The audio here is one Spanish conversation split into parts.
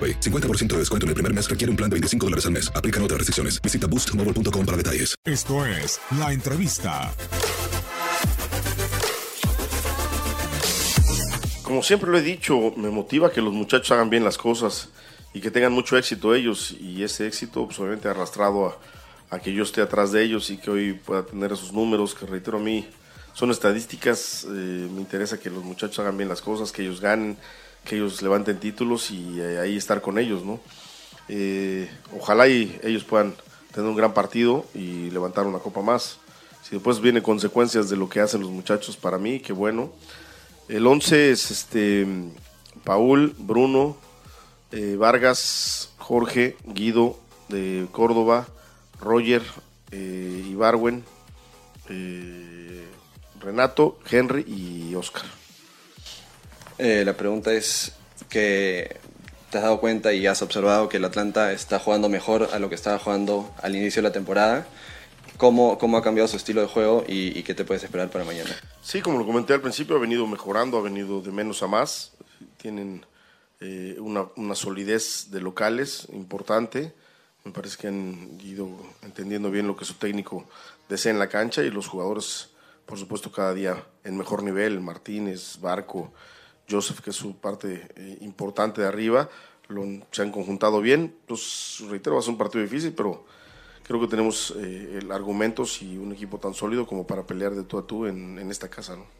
AroPay. 50% de descuento en el primer mes requiere un plan de 25 dólares al mes. Aplican otras restricciones. Visita boostmobile.com para detalles. Esto es La Entrevista. Como siempre lo he dicho, me motiva que los muchachos hagan bien las cosas y que tengan mucho éxito ellos. Y ese éxito, pues obviamente, ha arrastrado a, a que yo esté atrás de ellos y que hoy pueda tener esos números que, reitero a mí, son estadísticas. Eh, me interesa que los muchachos hagan bien las cosas, que ellos ganen, que ellos levanten títulos y eh, ahí estar con ellos, ¿no? Eh, ojalá y ellos puedan tener un gran partido y levantar una copa más. Si después vienen consecuencias de lo que hacen los muchachos para mí, qué bueno. El 11 es este Paul, Bruno, eh, Vargas, Jorge, Guido de Córdoba, Roger, Ibarwen, Renato, Henry y Oscar. Eh, la pregunta es que te has dado cuenta y has observado que el Atlanta está jugando mejor a lo que estaba jugando al inicio de la temporada. ¿Cómo, cómo ha cambiado su estilo de juego y, qué te puedes esperar para mañana? Sí, como lo comenté al principio, ha venido mejorando, ha venido de menos a más. Tienen eh, una, una solidez de locales importante. Me parece que han ido entendiendo bien lo que su técnico desea en la cancha y los jugadores, por supuesto, cada día en mejor nivel. Martínez, Barco, Joseph, que es su parte eh, importante de arriba, lo, se han conjuntado bien. Pues reitero, va a ser un partido difícil, pero creo que tenemos eh, argumentos y un equipo tan sólido como para pelear de tú a tú en, en esta casa. ¿no?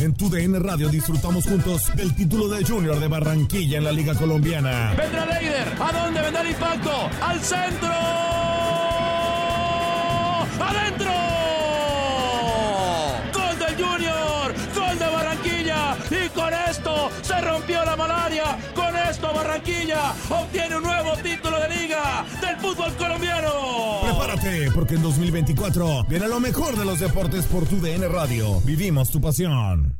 En tu DN Radio disfrutamos juntos del título de Junior de Barranquilla en la Liga Colombiana. Vendrá Leider, ¿a dónde vendrá el impacto? ¡Al centro! ¡Adentro! ¡Gol del Junior! ¡Gol de Barranquilla! Y con esto se rompió la malaria. Con esto Barranquilla obtiene un nuevo título de Liga del fútbol colombiano. Prepárate, porque en 2024 viene lo mejor de los deportes por tu DN Radio. Vivimos tu pasión.